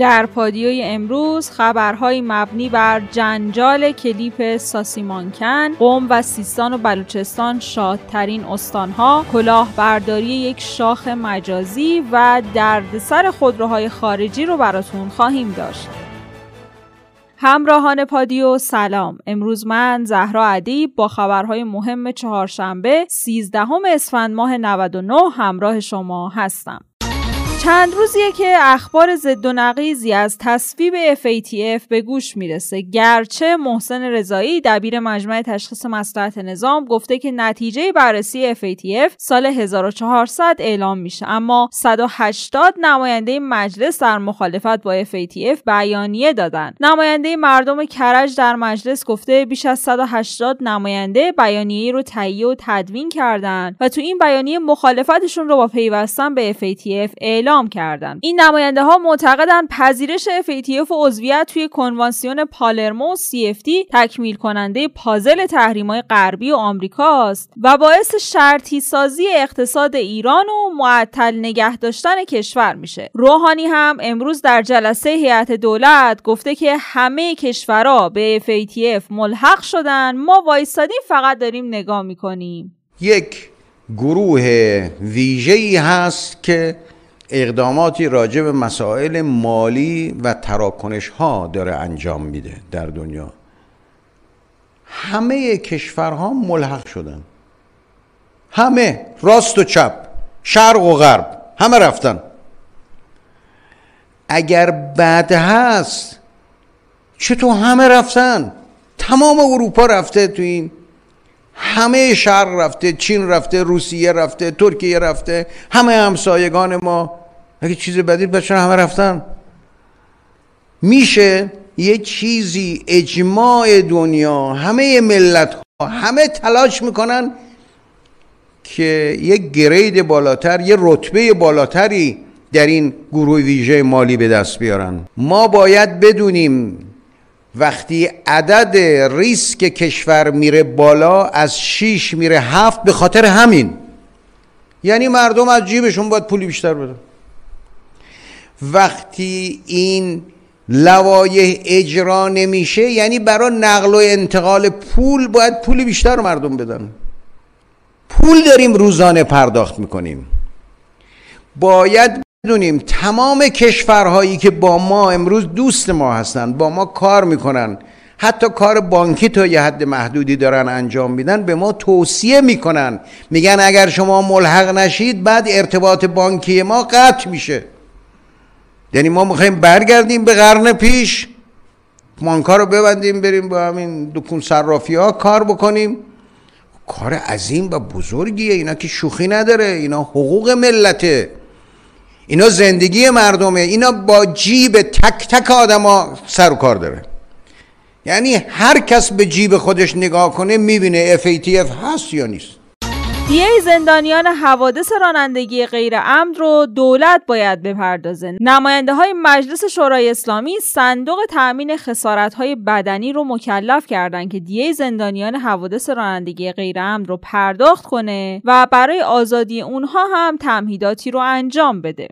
در پادیوی امروز خبرهای مبنی بر جنجال کلیپ ساسیمانکن قوم و سیستان و بلوچستان شادترین استانها کلاهبرداری یک شاخ مجازی و دردسر خودروهای خارجی رو براتون خواهیم داشت. همراهان پادیو سلام. امروز من زهرا ادیب با خبرهای مهم چهارشنبه 13 اسفند ماه 99 همراه شما هستم. چند روزیه که اخبار ضد و نقیزی از تصویب FATF به گوش می‌رسه. گرچه محسن رضایی دبیر مجمع تشخیص مصلحت نظام گفته که نتیجه بررسی FATF سال 1400 اعلام میشه. اما 180 نماینده مجلس در مخالفت با FATF بیانیه دادن. نماینده مردم کرج در مجلس گفته بیش از 180 نماینده بیانیه رو تهیه و تدوین کردن و تو این بیانیه مخالفتشون رو با پیوستن به FATF اعلام اعلام کردند. این نماینده ها معتقدند پذیرش FATF و عضویت توی کنوانسیون پالرمو CFT تکمیل کننده پازل های غربی و آمریکاست و باعث شرطی سازی اقتصاد ایران و معطل نگه داشتن کشور میشه. روحانی هم امروز در جلسه هیئت دولت گفته که همه کشورها به FATF ملحق شدن. ما وایستادیم فقط داریم نگاه می‌کنیم. یک گروه ویژه‌ای هست که اقداماتی راجع به مسائل مالی و تراکنش ها داره انجام میده در دنیا. همه کشورها ملحق شدن. همه راست و چپ شرق و غرب همه رفتن. اگر بد هست چطور همه رفتن؟ تمام اروپا رفته تو این. همه شرق رفته چین رفته روسیه رفته ترکیه رفته همه همسایگان ما اگه چیز بدی بچه همه رفتن. میشه یه چیزی اجماع دنیا همه ملت ها همه تلاش می‌کنن که یک گرید بالاتر یه رتبه بالاتری در این گروه ویژه مالی به دست بیارن. ما باید بدونیم وقتی عدد ریسک کشور میره بالا از 6 میره هفت به خاطر همین. یعنی مردم از جیبشون باید پولی بیشتر بدن. وقتی این لوایح اجرا نمیشه یعنی برای نقل و انتقال پول باید پول بیشتر مردم بدن. پول داریم روزانه پرداخت می‌کنیم. باید بدونیم تمام کشورهایی که با ما امروز دوست ما هستن با ما کار می‌کنن حتی کار بانکی تا یه حد محدودی دارن انجام میدن به ما توصیه می‌کنن. میگن اگر شما ملحق نشید بعد ارتباط بانکی ما قطع میشه. یعنی ما می‌خوایم برگردیم به قرن پیش مانکا رو ببندیم بریم با همین دکون صرافی ها کار بکنیم. کار عظیم و بزرگیه اینا که شوخی نداره اینا حقوق ملته. اینا زندگی مردمه اینا با جیب تک تک آدما سر و کار داره. یعنی هر کس به جیب خودش نگاه کنه می‌بینه FATF هست یا نیست. دیه زندانیان حوادث رانندگی غیر امن رو دولت باید بپردازه. نماینده های مجلس شورای اسلامی صندوق تأمین خسارت های بدنی رو مکلف کردند که دیه زندانیان حوادث رانندگی غیر امن رو پرداخت کنه و برای آزادی اونها هم تمهیداتی رو انجام بده.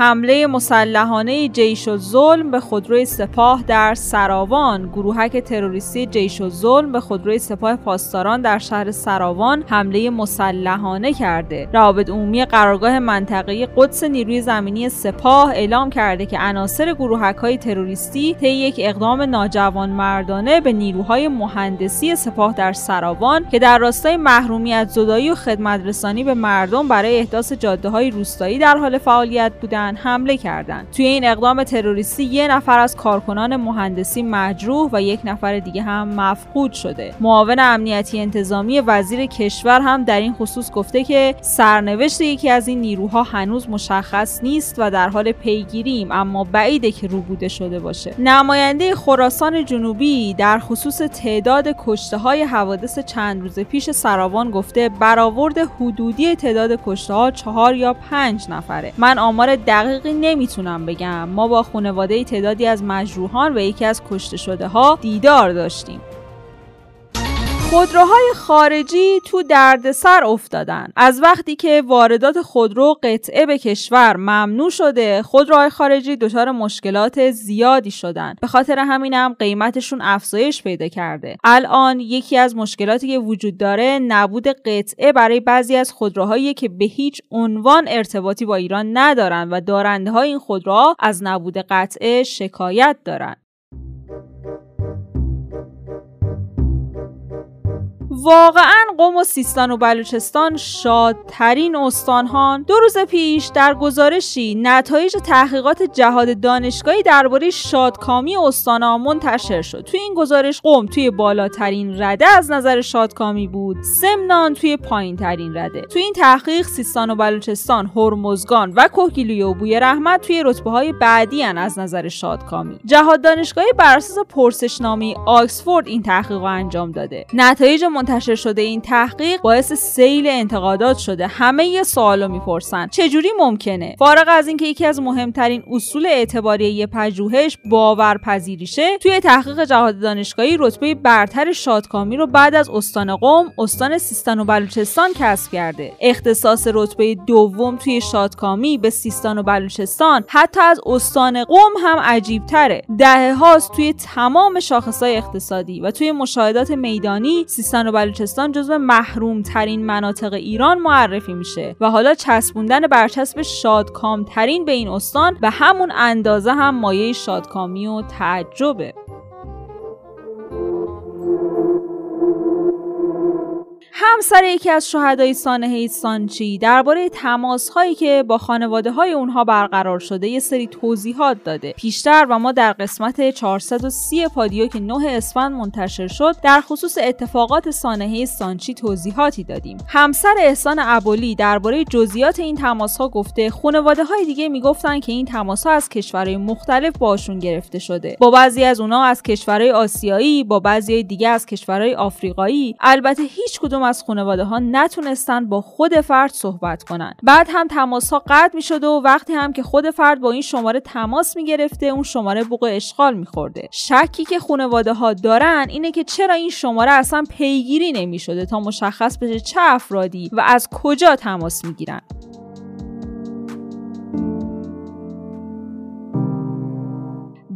حمله مسلحانه جیش و ظلم به خودروی سپاه در سراوان. گروهک تروریستی جیش و ظلم به خودروی سپاه پاسداران در شهر سراوان حمله مسلحانه کرده. روابط عمومی قرارگاه منطقه قدس نیروی زمینی سپاه اعلام کرده که عناصر گروهک های تروریستی طی یک اقدام ناجوان مردانه به نیروهای مهندسی سپاه در سراوان که در راستای محرومیت زدایی و خدمت رسانی به مردم برای احداث جاده های روستایی در حال فعالیت بودند. حمله کردند توی این اقدام تروریستی یه نفر از کارکنان مهندسی مجروح و یک نفر دیگه هم مفقود شده. معاون امنیتی انتظامی وزیر کشور هم در این خصوص گفته که سرنوشت یکی از این نیروها هنوز مشخص نیست و در حال پیگیریم اما بعیده که روبوده شده باشه. نماینده خراسان جنوبی در خصوص تعداد کشته های حوادث چند روز پیش سراوان گفته برآورد حدودی تعداد کشته ها چهار یا پنج نفره. من آمار دقیقی نمی‌تونم بگم. ما با خانواده تعدادی از مجروحان و یکی از کشته شده ها دیدار داشتیم. خودروهای خارجی تو دردسر افتادن. از وقتی که واردات خودرو قطعه به کشور ممنوع شده خودروهای خارجی دچار مشکلات زیادی شدن. به خاطر همینم قیمتشون افزایش پیدا کرده. الان یکی از مشکلاتی که وجود داره نبود قطعه برای بعضی از خودروهایی که به هیچ عنوان ارتباطی با ایران ندارن و دارنده های این خودروها از نبود قطعه شکایت دارن. واقعا قوم و سیستان و بلوچستان شادترین استانهان. دو روز پیش در گزارشی نتایج تحقیقات جهاد دانشگاهی درباره شادکامی استانها منتشر شد. توی این گزارش قوم توی بالاترین رده از نظر شادکامی بود سمنان توی پایین ترین رده. توی این تحقیق سیستان و بلوچستان هرمزگان و کوکیلوی و بوی رحمت توی رتبه های بعدی هن از نظر شادکامی. جهاد دانشگاهی بر اساس پرسشنامه آکسفورد این تحقیق انجام داده. نتایج منتشر شده این تحقیق باعث سیل انتقادات شده. همه یه سوالو می‌پرسن. چجوری ممکنه؟ فارغ از اینکه یکی از مهمترین اصول اعتباری یه پژوهش باورپذیریشه توی تحقیق جهاد دانشگاهی رتبه برتر شادکامی رو بعد از استان قم استان سیستان و بلوچستان کسب کرده. اختصاص رتبه دوم توی شادکامی به سیستان و بلوچستان حتی از استان قم هم عجیب تره دهه هاست توی تمام شاخصهای اقتصادی و توی مشاهدات میدانی سیستان و بلوچستان جزو محروم ترین مناطق ایران معرفی میشه و حالا چسبوندن برچسب شادکام ترین به این استان به همون اندازه هم مایه شادکامی و تعجبه. همسر یکی از شهدای سانحه سانچی درباره تماس هایی که با خانواده های اونها برقرار شده یه سری توضیحات داده. پیشتر و ما در قسمت 430 پادیو که 9 اسفند منتشر شد در خصوص اتفاقات سانحه سانچی توضیحاتی دادیم. همسر احسان ابولی درباره جزئیات این تماس ها گفته خانواده های دیگه می‌گفتن که این تماس ها از کشورهای مختلف باشون گرفته شده. با بعضی از اونها از کشورهای آسیایی با بعضی دیگه از کشورهای آفریقایی. البته هیچ کدوم از خانواده ها نتونستن با خود فرد صحبت کنن. بعد هم تماس ها قطع می‌شده و وقتی هم که خود فرد با این شماره تماس می‌گرفته اون شماره بوق اشغال میخورده. شکی که خانواده ها دارن اینه که چرا این شماره اصلا پیگیری نمی‌شده تا مشخص بشه چه افرادی و از کجا تماس می‌گیرن.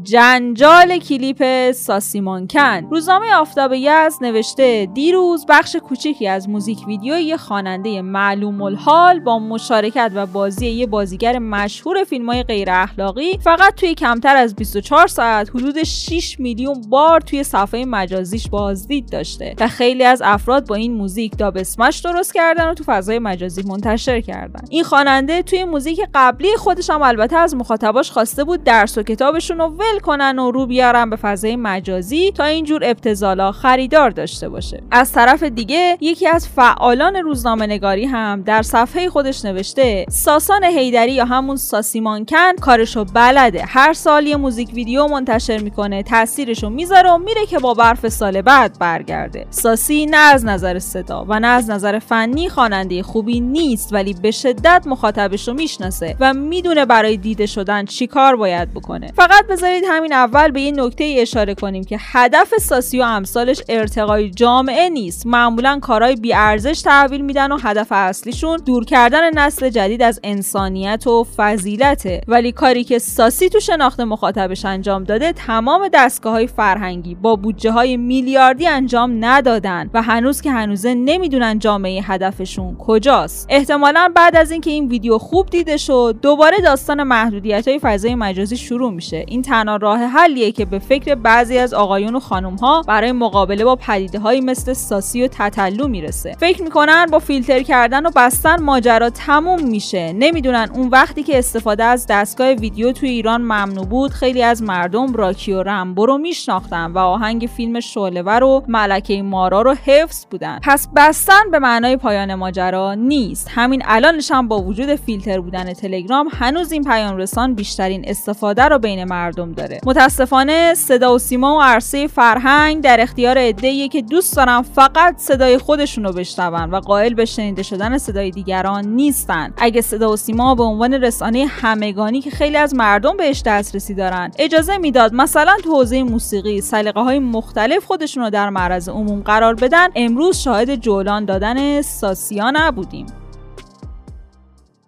جنجال کلیپ ساسیمانکن. روزنامه آفتاب یزد نوشته دیروز بخش کوچکی از موزیک ویدیو یه خواننده معلوم الحال با مشارکت و بازی یه بازیگر مشهور فیلم های غیر اخلاقی فقط توی کمتر از 24 ساعت حدود 6 میلیون بار توی صفحه مجازیش بازدید داشته و خیلی از افراد با این موزیک داب اسمش درست کردن و تو فضای مجازی منتشر کردن. این خواننده توی موزیک قبلی خودش هم البته از مخاطباش خواسته بود درس و کتابشون رو کنن و رو بیارن به فضای مجازی تا اینجور ابتزالا خریدار داشته باشه. از طرف دیگه یکی از فعالان روزنامه نگاری هم در صفحه خودش نوشته ساسان هیدری یا همون ساسیمانکن کارشو بلده. هر سال یه موزیک ویدیو منتشر می‌کنه تاثیرشو می‌ذاره و میره که با برف سال بعد برگرده. ساسی نه از نظر صدا و نه از نظر فنی خواننده خوبی نیست ولی به شدت مخاطبش رو می‌شناسه و می‌دونه برای دیده شدن چیکار باید بکنه. فقط بذارید همین اول به یه نکته اشاره کنیم که هدف ساسی و امثالش ارتقای جامعه نیست. معمولا کارهای بیارزش تحویل میدن و هدف اصلیشون دور کردن نسل جدید از انسانیت و فضیلته. ولی کاری که ساسی تو شناخت مخاطبش انجام داده تمام دستگاه های فرهنگی با بودجه های میلیاردی انجام ندادن و هنوز که هنوزه نمی‌دونن جامعه هدفشون کجاست. احتمالا بعد از اینکه این ویدیو خوب دیده شد دوباره داستان محدودیت های فضای مجازی شروع میشه. این تنها راه حلیه که به فکر بعضی از آقایون و خانم ها برای مقابله با پدیده هایی مثل ساسی و تتلو می‌رسه. فکر می‌کنن با فیلتر کردن و بستن ماجرا تموم میشه. نمی‌دونن اون وقتی که استفاده از دستگاه ویدیو توی ایران ممنوع بود خیلی از مردم راکی و رمبو رو میشناختن و آهنگ فیلم شعلهور و ملکه مارا رو حفظ بودن. پس بستن به معنای پایان ماجرا نیست. همین الانش هم با وجود فیلتر بودن تلگرام هنوز این پیام رسان بیشترین استفاده رو بین مردم داره. داره. متاسفانه صدا و سیما و عرصه فرهنگ در اختیار عده‌ایه که دوست دارن فقط صدای خودشون رو بشنون و قائل به شنیده شدن صدای دیگران نیستن. اگه صدا و سیما به عنوان رسانه همگانی که خیلی از مردم بهش دسترسی دارن اجازه می‌داد مثلا تو حوزه موسیقی سلیقه های مختلف خودشون رو در معرض عموم قرار بدن امروز شاهد جولان دادن ساسیا نبودیم.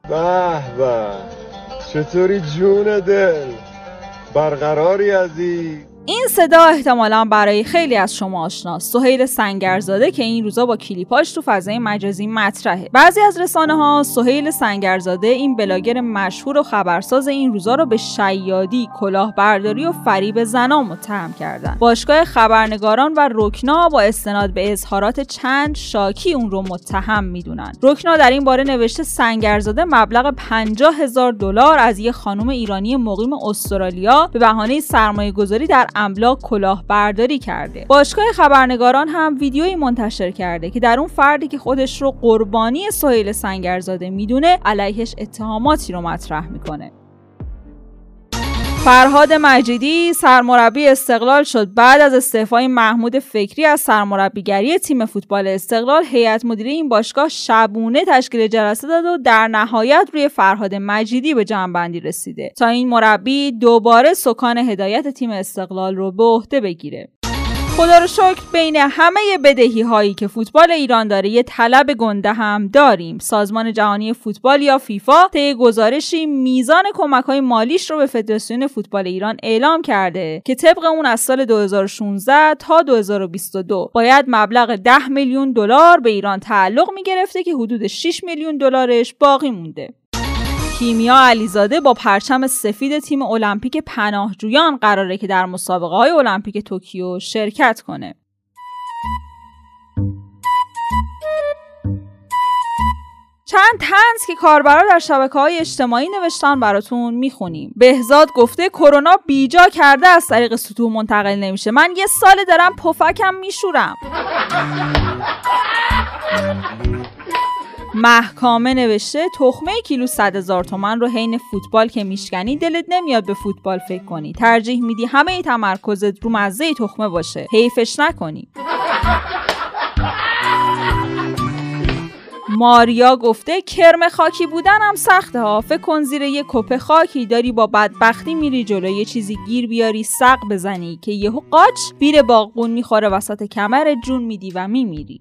به به چطوری جون دل؟ برقراری عزیز. این صدا احتمالا برای خیلی از شما آشناست. سهیل سنگرزاده که این روزا با کلیپاش تو فضای مجازی مطرحه. بعضی از رسانه ها سهیل سنگرزاده این بلاگر مشهور و خبرساز این روزا رو به شیادی کلاهبرداری و فریب زنا متهم کردن. باشگاه خبرنگاران و رکنا با استناد به اظهارات چند شاکی اون رو متهم می‌دونن. رکنا در این باره نوشته سنگرزاده مبلغ 50 هزار دلار از یک خانم ایرانی مقیم استرالیا به بهانه سرمایه گذاری در املاک کلاهبرداری کرده. باشگاه خبرنگاران هم ویدیویی منتشر کرده که در اون فردی که خودش رو قربانی سهیل سنگرزاده می‌دونه علیهش اتهاماتی رو مطرح می‌کنه. فرهاد مجیدی سرمربی استقلال شد. بعد از استعفای محمود فکری از سرمربیگری تیم فوتبال استقلال هیئت مدیره این باشگاه شبونه تشکیل جلسه داد و در نهایت روی فرهاد مجیدی به جمعبندی رسیده. تا این مربی دوباره سکان هدایت تیم استقلال رو به عهده بگیره. خدا رو شکر بین همه بدهی هایی که فوتبال ایران داره یه طلب گنده هم داریم. سازمان جهانی فوتبال یا فیفا طی گزارشی میزان کمک های مالیش رو به فدراسیون فوتبال ایران اعلام کرده که طبق اون از سال 2016 تا 2022 باید مبلغ 10 میلیون دلار به ایران تعلق می گرفته که حدود 6 میلیون دلارش باقی مونده. کیمیا علیزاده با پرچم سفید تیم المپیک پناهجویان قراره که در مسابقه های المپیک توکیو شرکت کنه. چند تنز که کاربرا در شبکه های اجتماعی نوشتن براتون می‌خونیم. بهزاد گفته کرونا بیجا کرده از طریق سطوح منتقل نمیشه. من یه سال دارم پفکم میشورم. محکامه نوشته تخمه کیلو صد هزار تومن رو حین فوتبال که میشکنی دلت نمیاد به فوتبال فکر کنی. ترجیح میدی همه تمرکزت رو مزه تخمه باشه. حیفش نکنی. ماریا گفته کرم خاکی بودن هم سخته ها. فکر کن زیر یه کپه خاکی داری با بدبختی میری جلو. یه چیزی گیر بیاری سق بزنی که یهو قاچ بیل باغبون می‌خوره وسط کمر جون میدی و میمیری.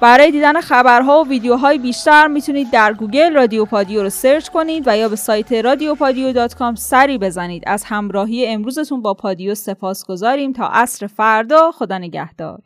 برای دیدن خبرها و ویدیوهای بیشتر می‌تونید در گوگل رادیو پادیو رو سرچ کنید و یا به سایت رادیو پادیو سری بزنید. از همراهی امروزتون با پادیو سپاس گذاریم تا عصر فردا خدا نگهدار.